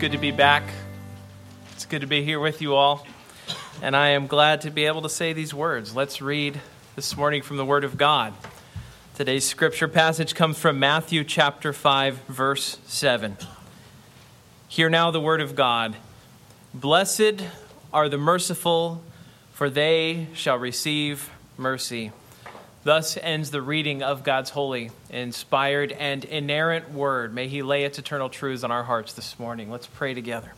good to be back. It's good to be here with you all. And I am glad to be able to say these words. Let's read this morning from the Word of God. Today's scripture passage comes from Matthew chapter 5, verse 7. Hear now the Word of God. Blessed are the merciful, for they shall receive mercy. Thus ends the reading of God's holy, inspired, and inerrant word. May He lay its eternal truths on our hearts this morning. Let's pray together.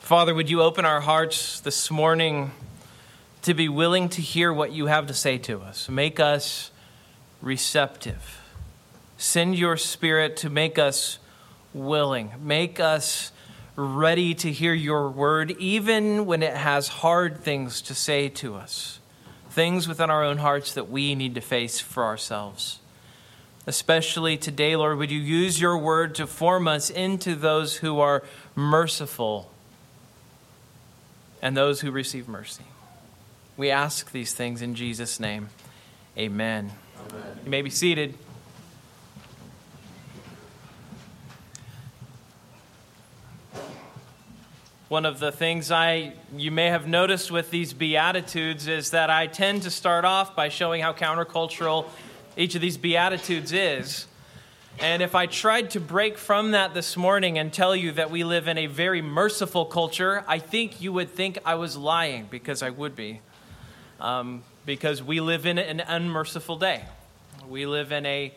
Father, would you open our hearts this morning to be willing to hear what you have to say to us? Make us receptive. Send your spirit to make us willing. Make us ready to hear your word, even when it has hard things to say to us, things within our own hearts that we need to face for ourselves. Especially today, Lord, would you use your word to form us into those who are merciful and those who receive mercy. We ask these things in Jesus' name. Amen. Amen. You may be seated. One of the things I you may have noticed with these beatitudes is that I tend to start off by showing how countercultural each of these beatitudes is. And if I tried to break from that this morning and tell you that we live in a very merciful culture, I think you would think I was lying because I would be. Um, because we live in an unmerciful day. We live in a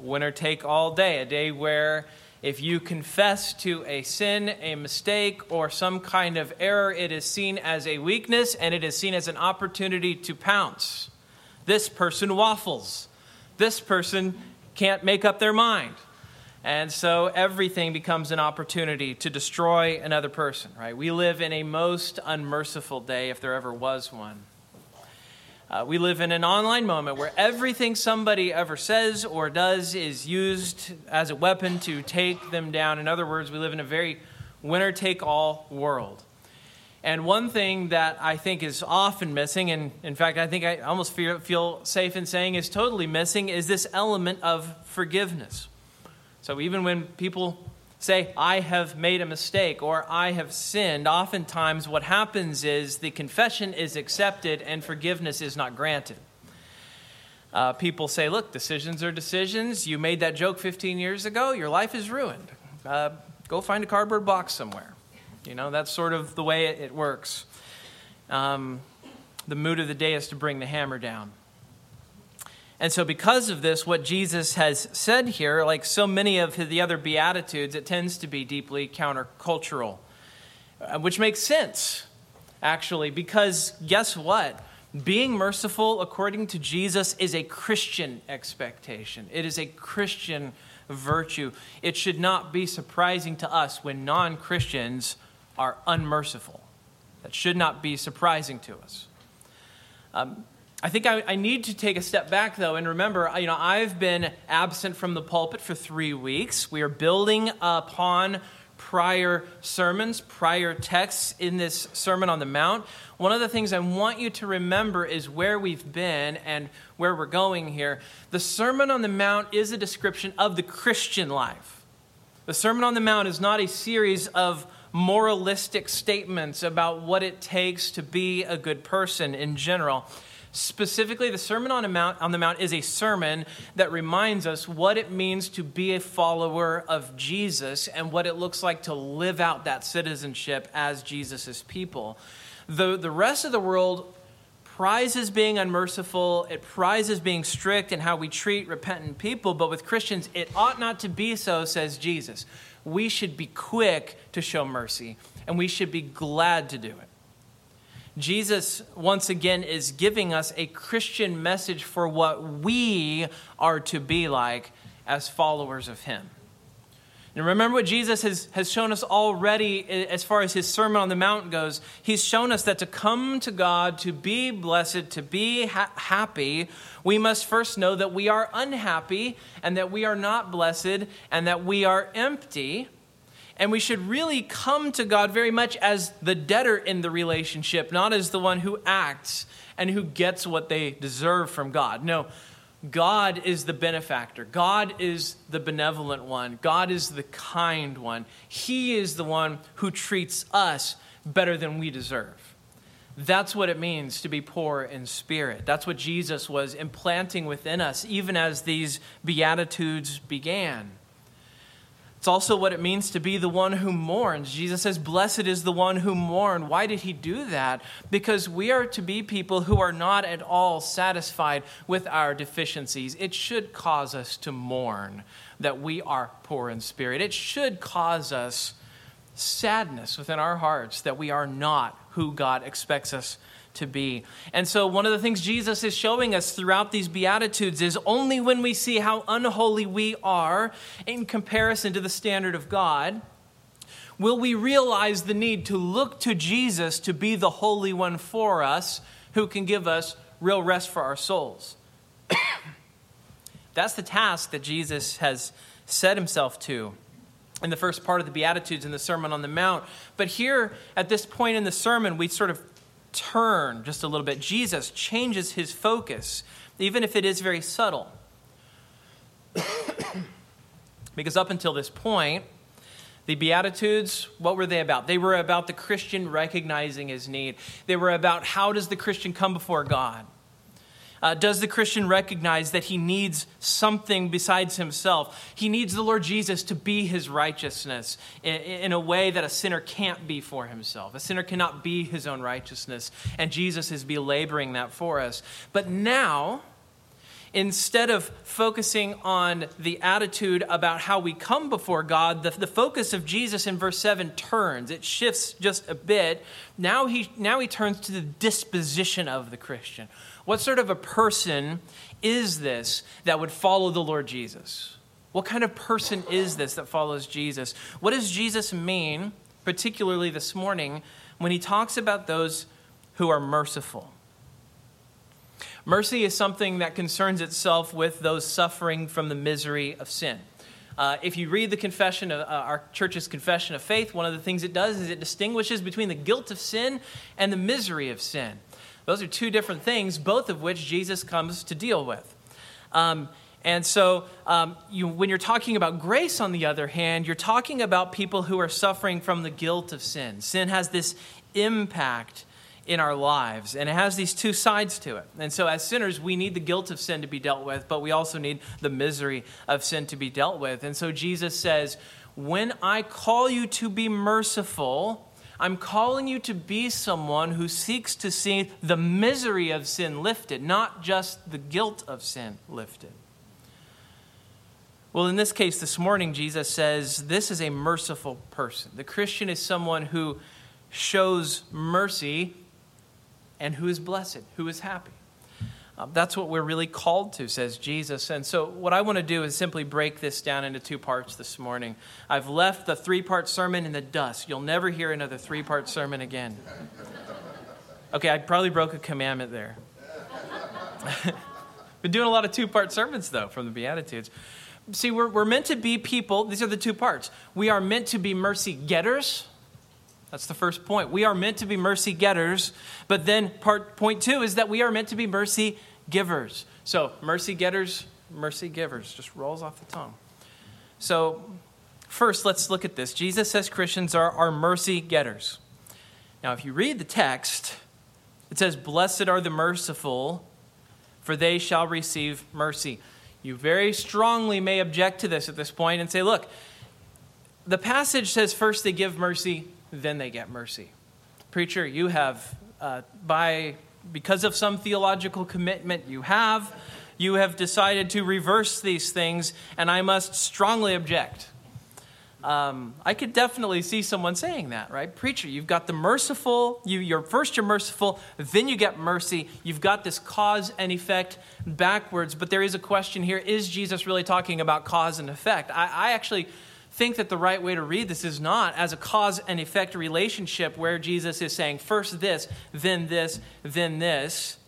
winner take all day, a day where if you confess to a sin, a mistake, or some kind of error, it is seen as a weakness and it is seen as an opportunity to pounce. This person waffles. This person can't make up their mind. And so everything becomes an opportunity to destroy another person, right? We live in a most unmerciful day, if there ever was one. Uh, we live in an online moment where everything somebody ever says or does is used as a weapon to take them down. In other words, we live in a very winner take all world. And one thing that I think is often missing, and in fact, I think I almost feel, feel safe in saying is totally missing, is this element of forgiveness. So even when people say, I have made a mistake or I have sinned, oftentimes what happens is the confession is accepted and forgiveness is not granted. Uh, people say, Look, decisions are decisions. You made that joke 15 years ago, your life is ruined. Uh, go find a cardboard box somewhere. You know, that's sort of the way it, works. Um, the mood of the day is to bring the hammer down. And so, because of this, what Jesus has said here, like so many of the other Beatitudes, it tends to be deeply countercultural, uh, which makes sense, actually, because guess what? Being merciful, according to Jesus, is a Christian expectation. It is a Christian virtue. It should not be surprising to us when non Christians are unmerciful. That should not be surprising to us. Um, I think I, I, need to take a step back, though, and remember, you know, I've been absent from the pulpit for three weeks. We are building upon prior sermons, prior texts in this Sermon on the Mount. One of the things I want you to remember is where we've been and where we're going here. The Sermon on the Mount is a description of the Christian life. The Sermon on the Mount is not a series of moralistic statements about what it takes to be a good person in general. Specifically, the Sermon on, Mount, on the Mount is a sermon that reminds us what it means to be a follower of Jesus and what it looks like to live out that citizenship as Jesus' people. The, the rest of the world prizes being unmerciful, it prizes being strict in how we treat repentant people, but with Christians, it ought not to be so, says Jesus. We should be quick to show mercy, and we should be glad to do it. Jesus, once again, is giving us a Christian message for what we are to be like as followers of Him. And remember what Jesus has, has shown us already as far as his Sermon on the Mount goes. He's shown us that to come to God, to be blessed, to be ha- happy, we must first know that we are unhappy and that we are not blessed and that we are empty. And we should really come to God very much as the debtor in the relationship, not as the one who acts and who gets what they deserve from God. No, God is the benefactor. God is the benevolent one. God is the kind one. He is the one who treats us better than we deserve. That's what it means to be poor in spirit. That's what Jesus was implanting within us, even as these Beatitudes began. It's also what it means to be the one who mourns. Jesus says, Blessed is the one who mourns. Why did he do that? Because we are to be people who are not at all satisfied with our deficiencies. It should cause us to mourn that we are poor in spirit. It should cause us sadness within our hearts that we are not who God expects us to be. And so, one of the things Jesus is showing us throughout these Beatitudes is only when we see how unholy we are in comparison to the standard of God will we realize the need to look to Jesus to be the Holy One for us who can give us real rest for our souls. That's the task that Jesus has set himself to in the first part of the Beatitudes in the Sermon on the Mount. But here, at this point in the sermon, we sort of turn just a little bit. Jesus changes his focus, even if it is very subtle. because up until this point, the Beatitudes, what were they about? They were about the Christian recognizing his need. They were about how does the Christian come before God? Uh, does the Christian recognize that he needs something besides himself? He needs the Lord Jesus to be his righteousness in, in a way that a sinner can't be for himself. A sinner cannot be his own righteousness, and Jesus is belaboring that for us. But now, instead of focusing on the attitude about how we come before God, the, the focus of Jesus in verse 7 turns. It shifts just a bit. Now he, now he turns to the disposition of the Christian. What sort of a person is this that would follow the Lord Jesus? What kind of person is this that follows Jesus? What does Jesus mean, particularly this morning, when he talks about those who are merciful? Mercy is something that concerns itself with those suffering from the misery of sin. Uh, if you read the confession of uh, our church's confession of faith, one of the things it does is it distinguishes between the guilt of sin and the misery of sin. Those are two different things, both of which Jesus comes to deal with. Um, and so, um, you, when you're talking about grace, on the other hand, you're talking about people who are suffering from the guilt of sin. Sin has this impact in our lives, and it has these two sides to it. And so, as sinners, we need the guilt of sin to be dealt with, but we also need the misery of sin to be dealt with. And so, Jesus says, When I call you to be merciful, I'm calling you to be someone who seeks to see the misery of sin lifted, not just the guilt of sin lifted. Well, in this case, this morning, Jesus says this is a merciful person. The Christian is someone who shows mercy and who is blessed, who is happy. Uh, that's what we're really called to, says Jesus. And so, what I want to do is simply break this down into two parts this morning. I've left the three part sermon in the dust. You'll never hear another three part sermon again. Okay, I probably broke a commandment there. Been doing a lot of two part sermons, though, from the Beatitudes. See, we're, we're meant to be people, these are the two parts. We are meant to be mercy getters. That's the first point. We are meant to be mercy getters, but then part point 2 is that we are meant to be mercy givers. So, mercy getters, mercy givers just rolls off the tongue. So, first let's look at this. Jesus says Christians are, are mercy getters. Now, if you read the text, it says, Blessed are the merciful, for they shall receive mercy. You very strongly may object to this at this point and say, Look, the passage says first they give mercy, then they get mercy. Preacher, you have, uh, by because of some theological commitment you have, you have decided to reverse these things, and I must strongly object. Um, I could definitely see someone saying that, right? Preacher, you've got the merciful, you, you're first you're merciful, then you get mercy. You've got this cause and effect backwards. But there is a question here: Is Jesus really talking about cause and effect? I, I actually think that the right way to read this is not as a cause and effect relationship where Jesus is saying, first this, then this, then this.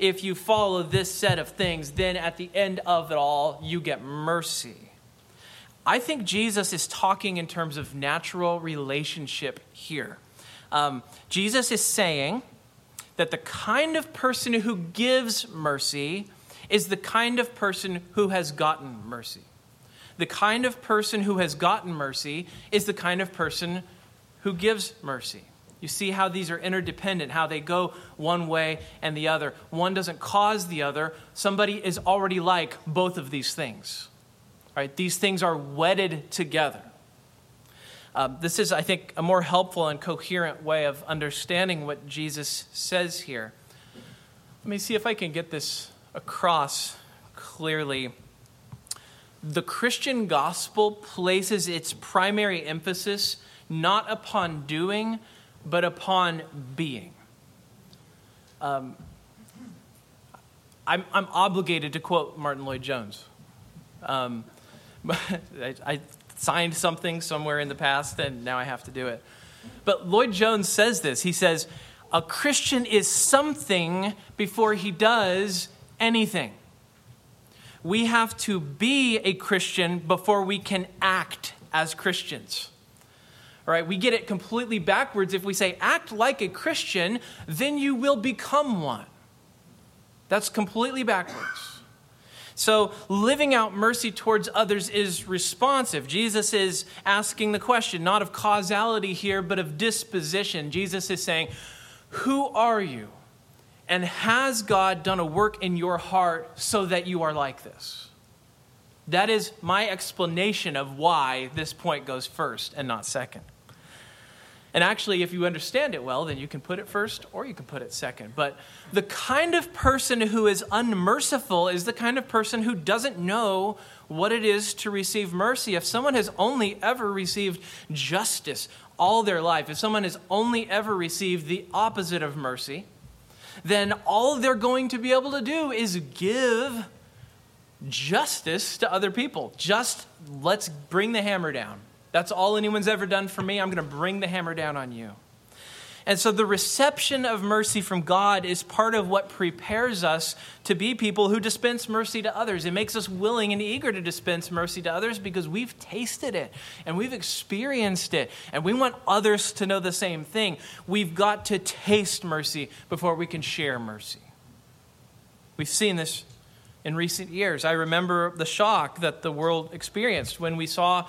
If you follow this set of things, then at the end of it all, you get mercy. I think Jesus is talking in terms of natural relationship here. Um, Jesus is saying that the kind of person who gives mercy is the kind of person who has gotten mercy. The kind of person who has gotten mercy is the kind of person who gives mercy. You see how these are interdependent, how they go one way and the other. One doesn't cause the other. Somebody is already like both of these things. Right? These things are wedded together. Uh, this is, I think, a more helpful and coherent way of understanding what Jesus says here. Let me see if I can get this across clearly. The Christian gospel places its primary emphasis not upon doing, but upon being. Um, I'm, I'm, obligated to quote Martyn Lloyd-Jones. Um, I, I signed something somewhere in the past, and now I have to do it. But Lloyd-Jones says this. He says, A Christian is something before he does anything. We have to be a Christian before we can act as Christians. All right, we get it completely backwards if we say, act like a Christian, then you will become one. That's completely backwards. So, living out mercy towards others is responsive. Jesus is asking the question, not of causality here, but of disposition. Jesus is saying, Who are you? And has God done a work in your heart so that you are like this? That is my explanation of why this point goes first and not second. And actually, if you understand it well, then you can put it first or you can put it second. But the kind of person who is unmerciful is the kind of person who doesn't know what it is to receive mercy. If someone has only ever received justice all their life, if someone has only ever received the opposite of mercy, then all they're going to be able to do is give justice to other people. Just let's bring the hammer down. That's all anyone's ever done for me. I'm going to bring the hammer down on you. And so the reception of mercy from God is part of what prepares us to be people who dispense mercy to others. It makes us willing and eager to dispense mercy to others because we've tasted it and we've experienced it and we want others to know the same thing. We've got to taste mercy before we can share mercy. We've seen this in recent years. I remember the shock that the world experienced when we saw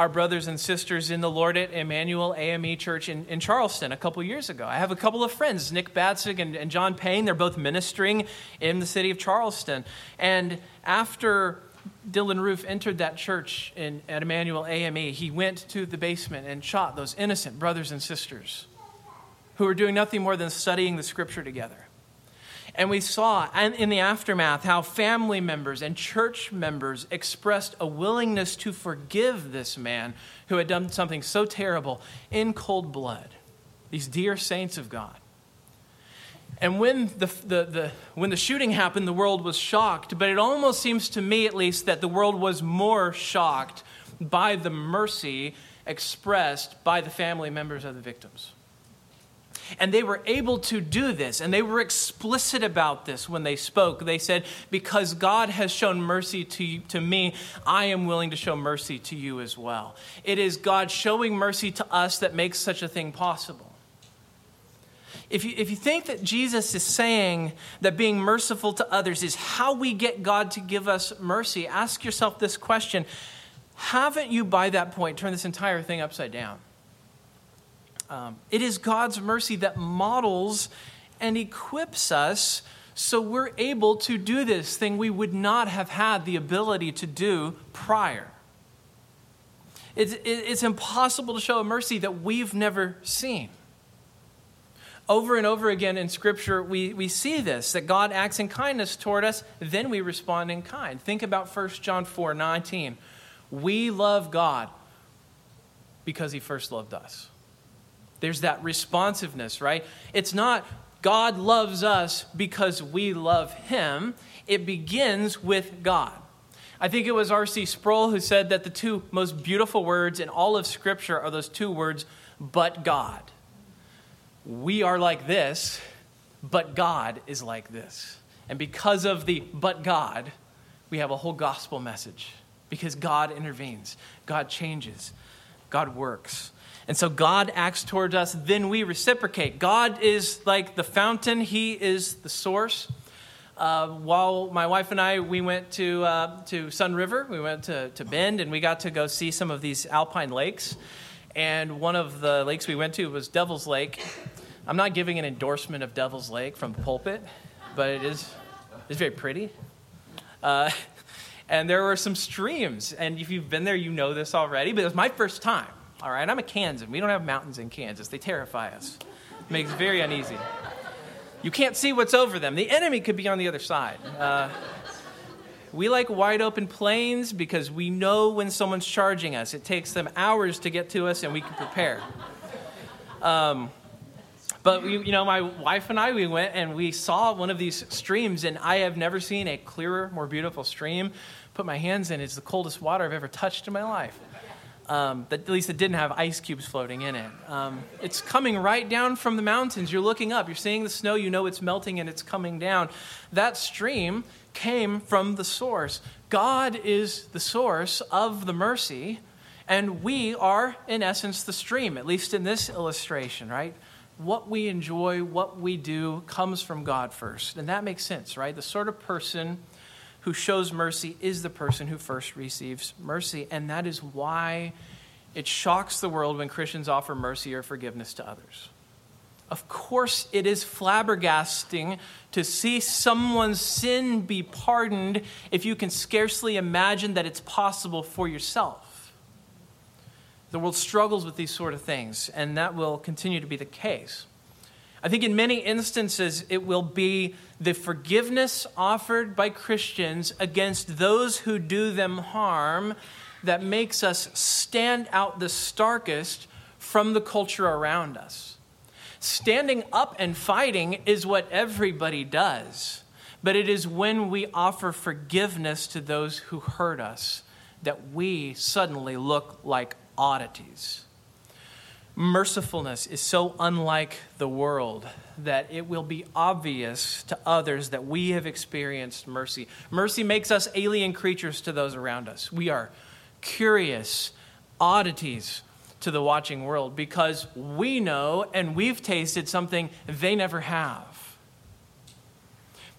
our brothers and sisters in the Lord at Emanuel AME Church in, in Charleston a couple years ago. I have a couple of friends, Nick Batzig and, and John Payne. They're both ministering in the city of Charleston. And after Dylann Roof entered that church in, at Emanuel AME, he went to the basement and shot those innocent brothers and sisters who were doing nothing more than studying the scripture together. And we saw in the aftermath how family members and church members expressed a willingness to forgive this man who had done something so terrible in cold blood. These dear saints of God. And when the, the, the, when the shooting happened, the world was shocked, but it almost seems to me, at least, that the world was more shocked by the mercy expressed by the family members of the victims. And they were able to do this, and they were explicit about this when they spoke. They said, Because God has shown mercy to, to me, I am willing to show mercy to you as well. It is God showing mercy to us that makes such a thing possible. If you, if you think that Jesus is saying that being merciful to others is how we get God to give us mercy, ask yourself this question Haven't you, by that point, turned this entire thing upside down? Um, it is God's mercy that models and equips us so we're able to do this thing we would not have had the ability to do prior. It's, it's impossible to show a mercy that we've never seen. Over and over again in Scripture, we, we see this that God acts in kindness toward us, then we respond in kind. Think about 1 John 4 19. We love God because he first loved us. There's that responsiveness, right? It's not God loves us because we love him. It begins with God. I think it was R.C. Sproul who said that the two most beautiful words in all of Scripture are those two words, but God. We are like this, but God is like this. And because of the but God, we have a whole gospel message. Because God intervenes, God changes, God works. And so God acts towards us, then we reciprocate. God is like the fountain, He is the source. uh, while my wife and I, we went to, uh, to Sunriver, we went to, to Bend, and we got to go see some of these alpine lakes. And one of the lakes we went to was Devil's Lake. I'm not giving an endorsement of Devil's Lake from the pulpit, but it is it's very pretty. Uh, and there were some streams. And if you've been there, you know this already, but it was my first time. All right, I'm a Kansan. We don't have mountains in Kansas, they terrify us, it makes very uneasy. You can't see what's over them. The enemy could be on the other side. Uh, we like wide open plains because we know when someone's charging us. It takes them hours to get to us, and we can prepare. Um, but we, you know, my wife and I, we went and we saw one of these streams, and I have never seen a clearer, more beautiful stream. Put my hands in; it's the coldest water I've ever touched in my life. Um, at least it didn't have ice cubes floating in it. Um, it's coming right down from the mountains. You're looking up, you're seeing the snow, you know it's melting and it's coming down. That stream came from the source. God is the source of the mercy, and we are, in essence, the stream, at least in this illustration, right? What we enjoy, what we do, comes from God first. And that makes sense, right? The sort of person who shows mercy is the person who first receives mercy. And that is why it shocks the world when Christians offer mercy or forgiveness to others. Of course, it is flabbergasting to see someone's sin be pardoned if you can scarcely imagine that it's possible for yourself. The world struggles with these sort of things, and that will continue to be the case. I think in many instances, it will be the forgiveness offered by Christians against those who do them harm that makes us stand out the starkest from the culture around us. Standing up and fighting is what everybody does, but it is when we offer forgiveness to those who hurt us that we suddenly look like oddities mercifulness is so unlike the world that it will be obvious to others that we have experienced mercy. Mercy makes us alien creatures to those around us. We are curious oddities to the watching world because we know and we've tasted something they never have.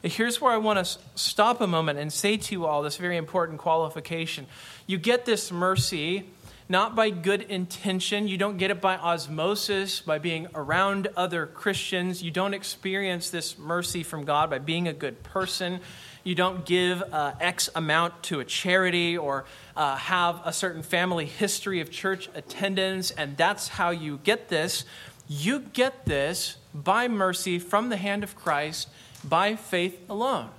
Here's where I want to stop a moment and say to you all this very important qualification. You get this mercy not by good intention. You don't get it by osmosis, by being around other Christians. You don't experience this mercy from God by being a good person. You don't give uh, X amount to a charity or uh, have a certain family history of church attendance, and that's how you get this. You get this by mercy from the hand of Christ by faith alone.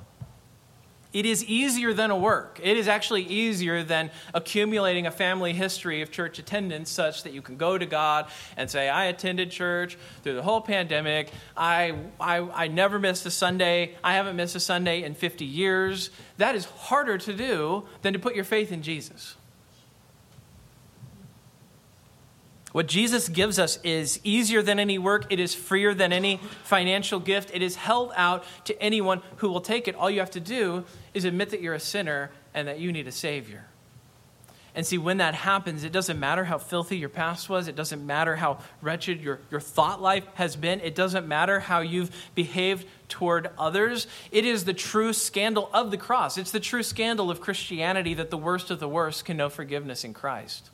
It is easier than a work. It is actually easier than accumulating a family history of church attendance such that you can go to God and say, I attended church through the whole pandemic. I, I, I never missed a Sunday. I haven't missed a Sunday in 50 years. That is harder to do than to put your faith in Jesus. What Jesus gives us is easier than any work. It is freer than any financial gift. It is held out to anyone who will take it. All you have to do is admit that you're a sinner and that you need a Savior. And see, when that happens, it doesn't matter how filthy your past was. It doesn't matter how wretched your, your thought life has been. It doesn't matter how you've behaved toward others. It is the true scandal of the cross. It's the true scandal of Christianity that the worst of the worst can know forgiveness in Christ.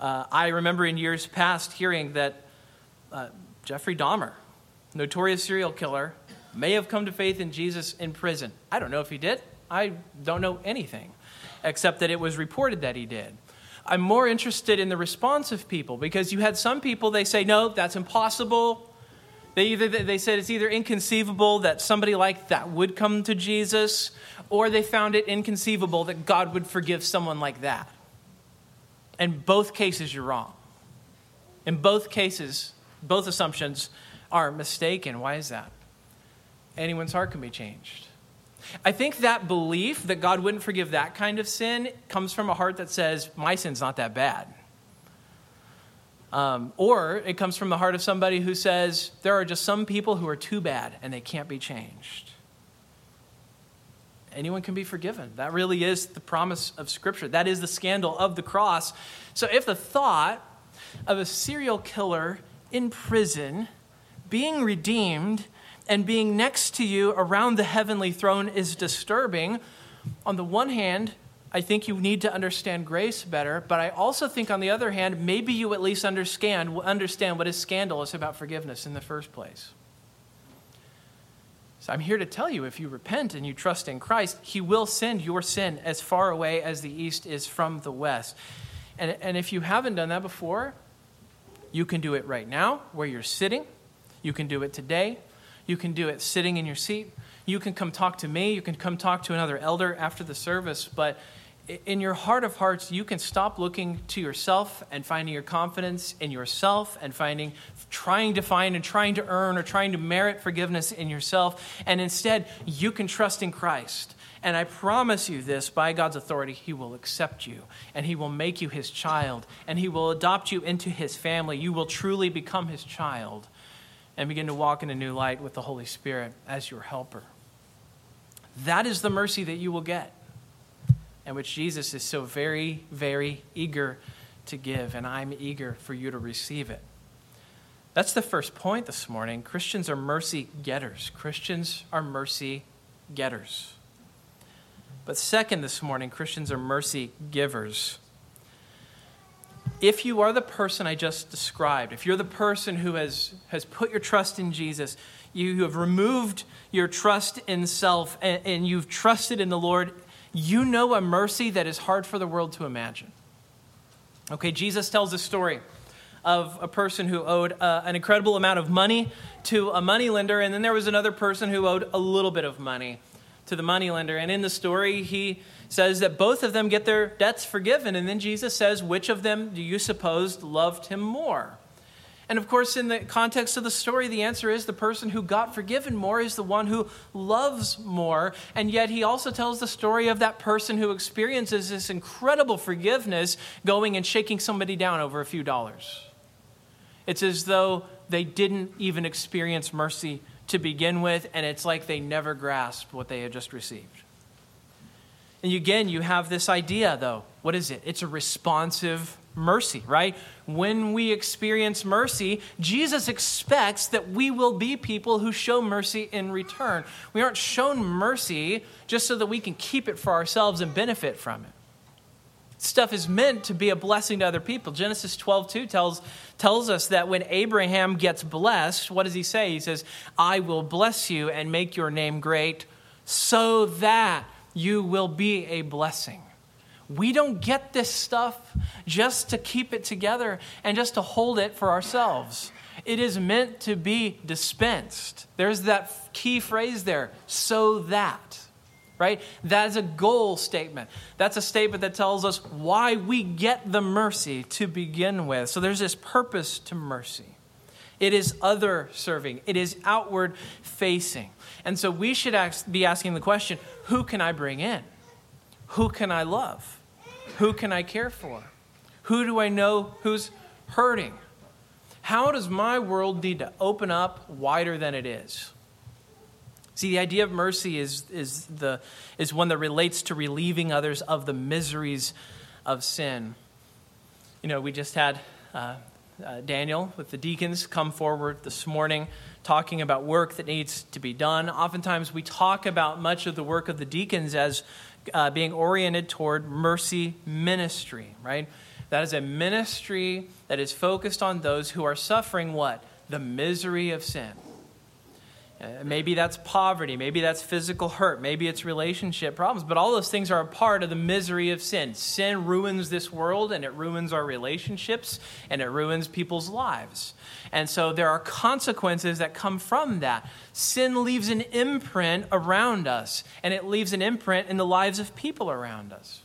Uh, I remember in years past hearing that uh, Jeffrey Dahmer, notorious serial killer, may have come to faith in Jesus in prison. I don't know if he did. I don't know anything except that it was reported that he did. I'm more interested in the response of people because you had some people they say no, that's impossible. They either they said it's either inconceivable that somebody like that would come to Jesus or they found it inconceivable that God would forgive someone like that. In both cases, you're wrong. In both cases, both assumptions are mistaken. Why is that? Anyone's heart can be changed. I think that belief that God wouldn't forgive that kind of sin comes from a heart that says, My sin's not that bad. Um, or it comes from the heart of somebody who says, There are just some people who are too bad and they can't be changed anyone can be forgiven. That really is the promise of Scripture. That is the scandal of the cross. So if the thought of a serial killer in prison being redeemed and being next to you around the heavenly throne is disturbing. On the one hand, I think you need to understand grace better, but I also think, on the other hand, maybe you at least understand, understand what is scandalous about forgiveness in the first place. So I'm here to tell you if you repent and you trust in Christ, He will send your sin as far away as the east is from the west. And, and if you haven't done that before, you can do it right now where you're sitting. You can do it today. You can do it sitting in your seat. You can come talk to me. You can come talk to another elder after the service. But in your heart of hearts, you can stop looking to yourself and finding your confidence in yourself and finding, trying to find and trying to earn or trying to merit forgiveness in yourself. And instead, you can trust in Christ. And I promise you this by God's authority, He will accept you and He will make you His child and He will adopt you into His family. You will truly become His child and begin to walk in a new light with the Holy Spirit as your helper. That is the mercy that you will get and which Jesus is so very, very eager to give, and I'm eager for you to receive it. That's the first point this morning. Christians are mercy getters. Christians are mercy getters. But second, this morning, Christians are mercy givers. If you are the person I just described, if you're the person who has, has put your trust in Jesus, you, you have removed your trust in self, and, and you've trusted in the Lord you know a mercy that is hard for the world to imagine. Okay, Jesus tells a story of a person who owed uh, an incredible amount of money to a moneylender, and then there was another person who owed a little bit of money to the moneylender. And in the story, he says that both of them get their debts forgiven, and then Jesus says, Which of them do you suppose loved him more? And of course, in the context of the story, the answer is the person who got forgiven more is the one who loves more. And yet, he also tells the story of that person who experiences this incredible forgiveness going and shaking somebody down over a few dollars. It's as though they didn't even experience mercy to begin with, and it's like they never grasped what they had just received. And again, you have this idea, though. What is it? It's a responsive mercy, right? When we experience mercy, Jesus expects that we will be people who show mercy in return. We aren't shown mercy just so that we can keep it for ourselves and benefit from it. Stuff is meant to be a blessing to other people. Genesis 12, 2 tells, tells us that when Abraham gets blessed, what does he say? He says, I will bless you and make your name great so that you will be a blessing. We don't get this stuff just to keep it together and just to hold it for ourselves. It is meant to be dispensed. There's that key phrase there, so that, right? That is a goal statement. That's a statement that tells us why we get the mercy to begin with. So there's this purpose to mercy. It is other serving, it is outward facing. And so we should be asking the question who can I bring in? Who can I love? Who can I care for? Who do I know who's hurting? How does my world need to open up wider than it is? See, the idea of mercy is, is, the, is one that relates to relieving others of the miseries of sin. You know, we just had uh, uh, Daniel with the deacons come forward this morning talking about work that needs to be done. Oftentimes, we talk about much of the work of the deacons as uh, being oriented toward mercy ministry, right? That is a ministry that is focused on those who are suffering what? The misery of sin. Uh, maybe that's poverty. Maybe that's physical hurt. Maybe it's relationship problems. But all those things are a part of the misery of sin. Sin ruins this world and it ruins our relationships and it ruins people's lives. And so there are consequences that come from that. Sin leaves an imprint around us and it leaves an imprint in the lives of people around us.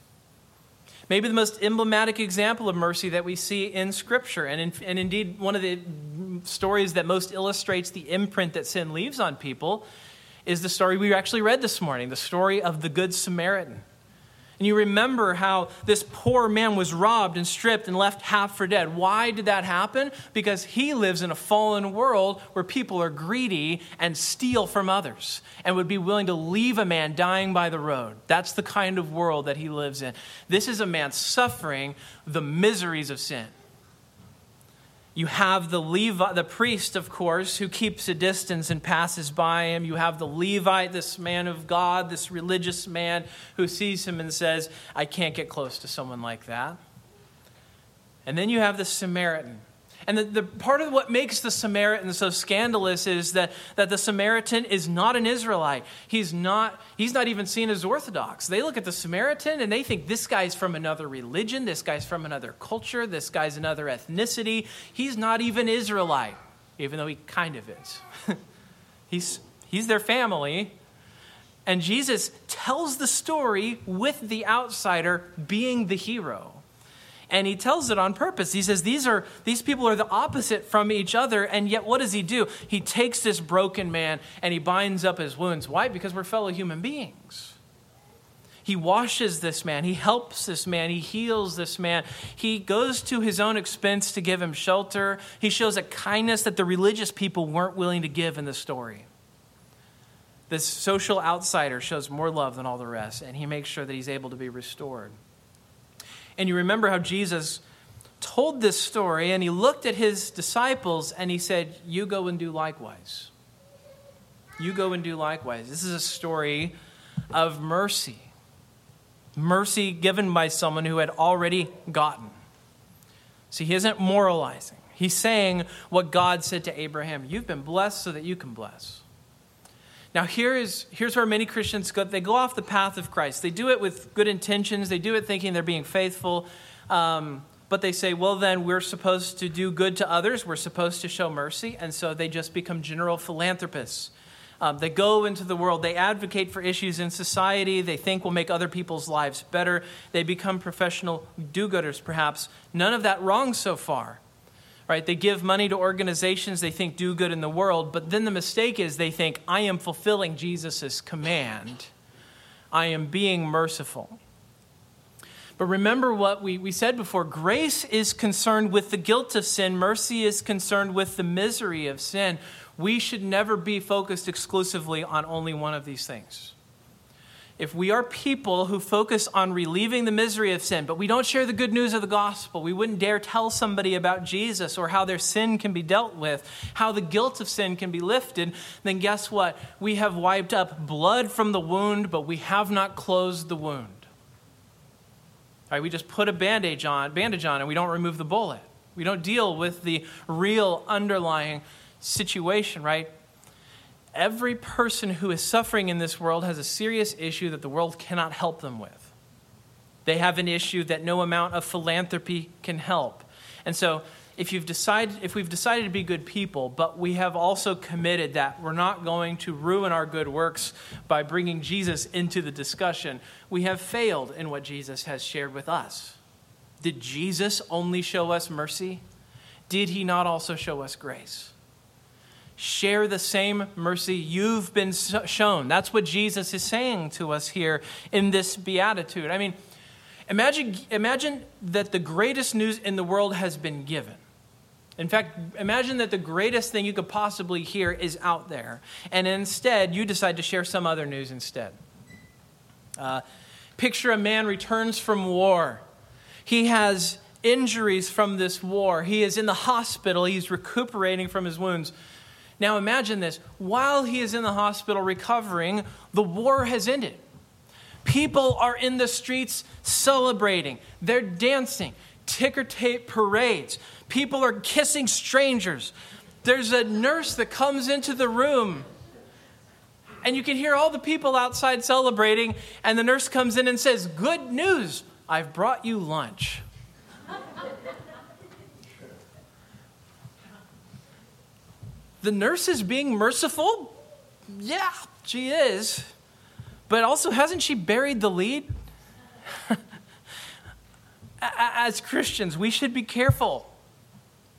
Maybe the most emblematic example of mercy that we see in Scripture, and, in, and indeed one of the stories that most illustrates the imprint that sin leaves on people, is the story we actually read this morning the story of the Good Samaritan. And you remember how this poor man was robbed and stripped and left half for dead. Why did that happen? Because he lives in a fallen world where people are greedy and steal from others and would be willing to leave a man dying by the road. That's the kind of world that he lives in. This is a man suffering the miseries of sin. You have the Levi, the priest, of course, who keeps a distance and passes by him. You have the Levite, this man of God, this religious man who sees him and says, I can't get close to someone like that. And then you have the Samaritan and the, the part of what makes the Samaritan so scandalous is that, that the Samaritan is not an Israelite. He's not, he's not even seen as Orthodox. They look at the Samaritan and they think this guy's from another religion, this guy's from another culture, this guy's another ethnicity. He's not even Israelite, even though he kind of is. he's, he's their family. And Jesus tells the story with the outsider being the hero and he tells it on purpose. He says these are these people are the opposite from each other, and yet what does he do? He takes this broken man and he binds up his wounds. Why? Because we're fellow human beings. He washes this man, he helps this man, he heals this man. He goes to his own expense to give him shelter. He shows a kindness that the religious people weren't willing to give in the story. This social outsider shows more love than all the rest, and he makes sure that he's able to be restored. And you remember how Jesus told this story and he looked at his disciples and he said, You go and do likewise. You go and do likewise. This is a story of mercy. Mercy given by someone who had already gotten. See, he isn't moralizing. He's saying what God said to Abraham You've been blessed so that you can bless. Now, here is, here's where many Christians go. They go off the path of Christ. They do it with good intentions, they do it thinking they're being faithful. Um, but they say, well, then we're supposed to do good to others, we're supposed to show mercy. And so they just become general philanthropists. Um, they go into the world, they advocate for issues in society they think will make other people's lives better. They become professional do gooders, perhaps. None of that wrong so far right? They give money to organizations they think do good in the world, but then the mistake is they think, I am fulfilling Jesus' command. I am being merciful. But remember what we, we said before grace is concerned with the guilt of sin, mercy is concerned with the misery of sin. We should never be focused exclusively on only one of these things if we are people who focus on relieving the misery of sin, but we don't share the good news of the gospel, we wouldn't dare tell somebody about Jesus or how their sin can be dealt with, how the guilt of sin can be lifted, then guess what? We have wiped up blood from the wound, but we have not closed the wound. Right? We just put a bandage on, bandage on and we don't remove the bullet. We don't deal with the real underlying situation, right? Every person who is suffering in this world has a serious issue that the world cannot help them with. They have an issue that no amount of philanthropy can help. And so, if you've decided if we've decided to be good people but we have also committed that we're not going to ruin our good works by bringing Jesus into the discussion we have failed in what Jesus has shared with us did Jesus only show us mercy did he not also show us grace share the same mercy you've been shown. That's what Jesus is saying to us here in this beatitude. I mean, imagine, imagine that the greatest news in the world has been given. In fact, imagine that the greatest thing you could possibly hear is out there, and instead you decide to share some other news instead. Uh, picture a man returns from war. He has injuries from this war. He is in the hospital. He's recuperating from his wounds. Now imagine this while he is in the hospital recovering, the war has ended. People are in the streets celebrating, they're dancing, ticker tape parades. People are kissing strangers. There's a nurse that comes into the room and you can hear all the people outside celebrating, and the nurse comes in and says, Good news, I've brought you lunch. The nurse is being merciful? Yeah, she is. But also, hasn't she buried the lead? As Christians, we should be careful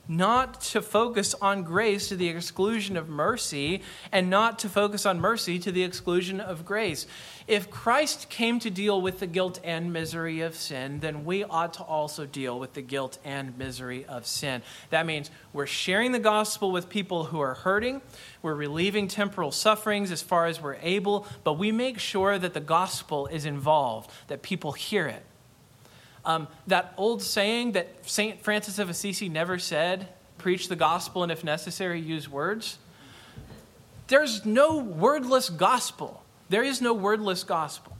not to focus on grace to the exclusion of mercy, and not to focus on mercy to the exclusion of grace. If Christ came to deal with the guilt and misery of sin, then we ought to also deal with the guilt and misery of sin. That means we're sharing the gospel with people who are hurting, we're relieving temporal sufferings as far as we're able, but we make sure that the gospel is involved, that people hear it um, that old saying that St. Francis of Assisi never said, preach the gospel and, if necessary, use words. There's no wordless gospel. There is no wordless gospel.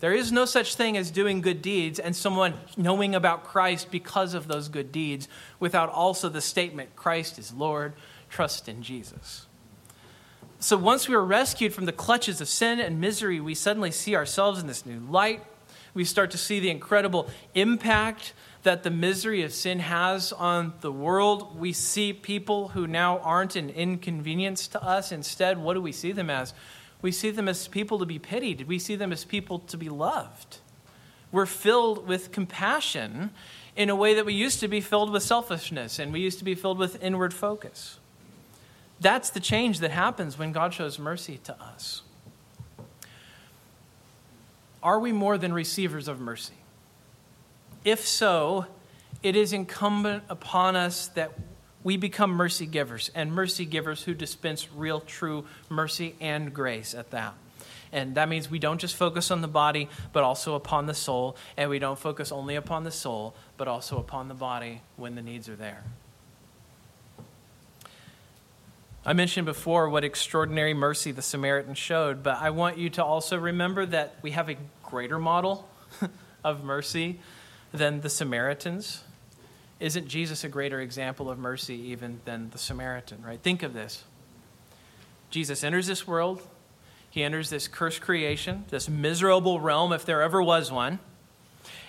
There is no such thing as doing good deeds and someone knowing about Christ because of those good deeds without also the statement, Christ is Lord, trust in Jesus. So once we are rescued from the clutches of sin and misery, we suddenly see ourselves in this new light. We start to see the incredible impact that the misery of sin has on the world. We see people who now aren't an inconvenience to us. Instead, what do we see them as? We see them as people to be pitied. We see them as people to be loved. We're filled with compassion in a way that we used to be filled with selfishness and we used to be filled with inward focus. That's the change that happens when God shows mercy to us. Are we more than receivers of mercy? If so, it is incumbent upon us that we become mercy givers, and mercy givers who dispense real, true mercy and grace at that. And that means we don't just focus on the body, but also upon the soul. And we don't focus only upon the soul, but also upon the body when the needs are there. I mentioned before what extraordinary mercy the Samaritan showed, but I want you to also remember that we have a greater model of mercy than the Samaritans. Isn't Jesus a greater example of mercy even than the Samaritan, right? Think of this. Jesus enters this world, he enters this cursed creation, this miserable realm, if there ever was one,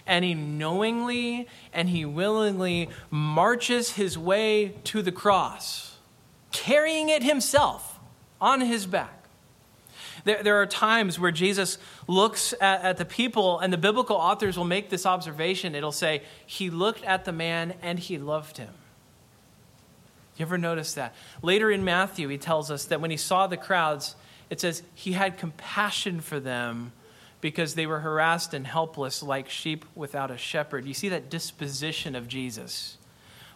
and he knowingly and he willingly marches his way to the cross carrying it himself on his back. There, there are times where Jesus looks at, at the people, and the biblical authors will make this observation. It'll say, He looked at the man and he loved him. You ever notice that? Later in Matthew, he tells us that when he saw the crowds, it says he had compassion for them because they were harassed and helpless like sheep without a shepherd. You see that disposition of Jesus.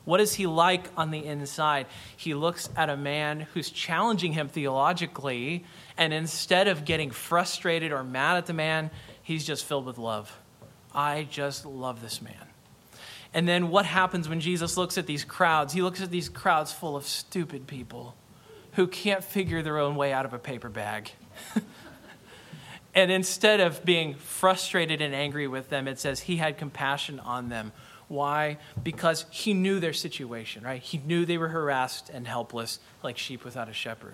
What is he like on the inside? He looks at a man who's challenging him theologically, and instead of getting frustrated or mad at the man, he's just filled with love. I just love this man. And then what happens when Jesus looks at these crowds? He looks at these crowds full of stupid people who can't figure their own way out of a paper bag. and instead of being frustrated and angry with them, it says he had compassion on them. Why? Because he knew their situation, right? He knew they were harassed and helpless like sheep without a shepherd.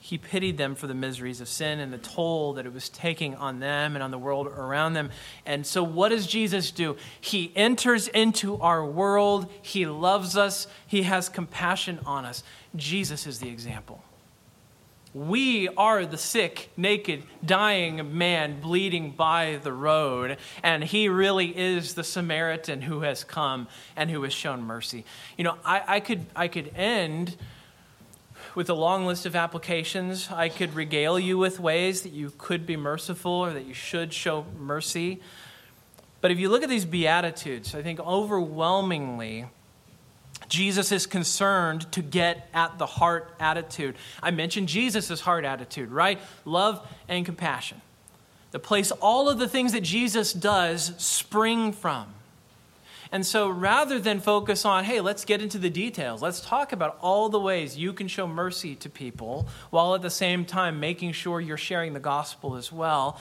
He pitied them for the miseries of sin and the toll that it was taking on them and on the world around them. And so, what does Jesus do? He enters into our world. He loves us. He has compassion on us. Jesus is the example. We are the sick, naked, dying man bleeding by the road, and he really is the Samaritan who has come and who has shown mercy. You know, I, I, could, I could end with a long list of applications. I could regale you with ways that you could be merciful or that you should show mercy. But if you look at these Beatitudes, I think overwhelmingly, Jesus is concerned to get at the heart attitude. I mentioned Jesus' heart attitude, right? Love and compassion. The place all of the things that Jesus does spring from. And so rather than focus on, hey, let's get into the details, let's talk about all the ways you can show mercy to people while at the same time making sure you're sharing the gospel as well.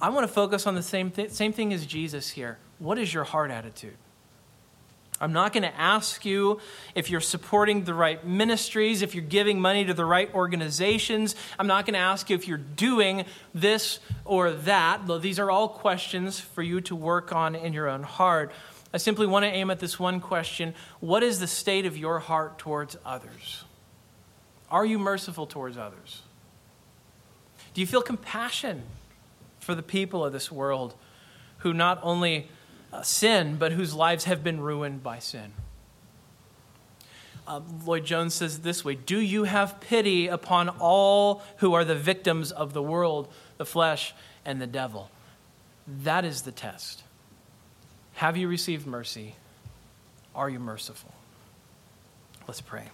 I want to focus on the same, th- same thing as Jesus here. What is your heart attitude? I'm not going to ask you if you're supporting the right ministries, if you're giving money to the right organizations. I'm not going to ask you if you're doing this or that, these are all questions for you to work on in your own heart. I simply want to aim at this one question What is the state of your heart towards others? Are you merciful towards others? Do you feel compassion for the people of this world who not only sin, but whose lives have been ruined by sin. Uh, Lloyd Jones says this way Do you have pity upon all who are the victims of the world, the flesh, and the devil? That is the test. Have you received mercy? Are you merciful? Let's pray.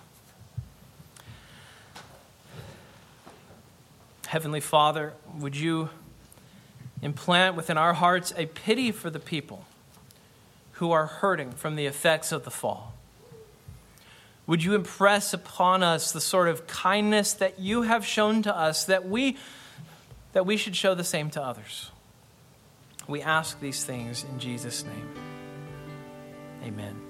Heavenly Father, would you implant within our hearts a pity for the people? Who are hurting from the effects of the fall. Would you impress upon us the sort of kindness that you have shown to us that we, that we should show the same to others? We ask these things in Jesus' name. Amen.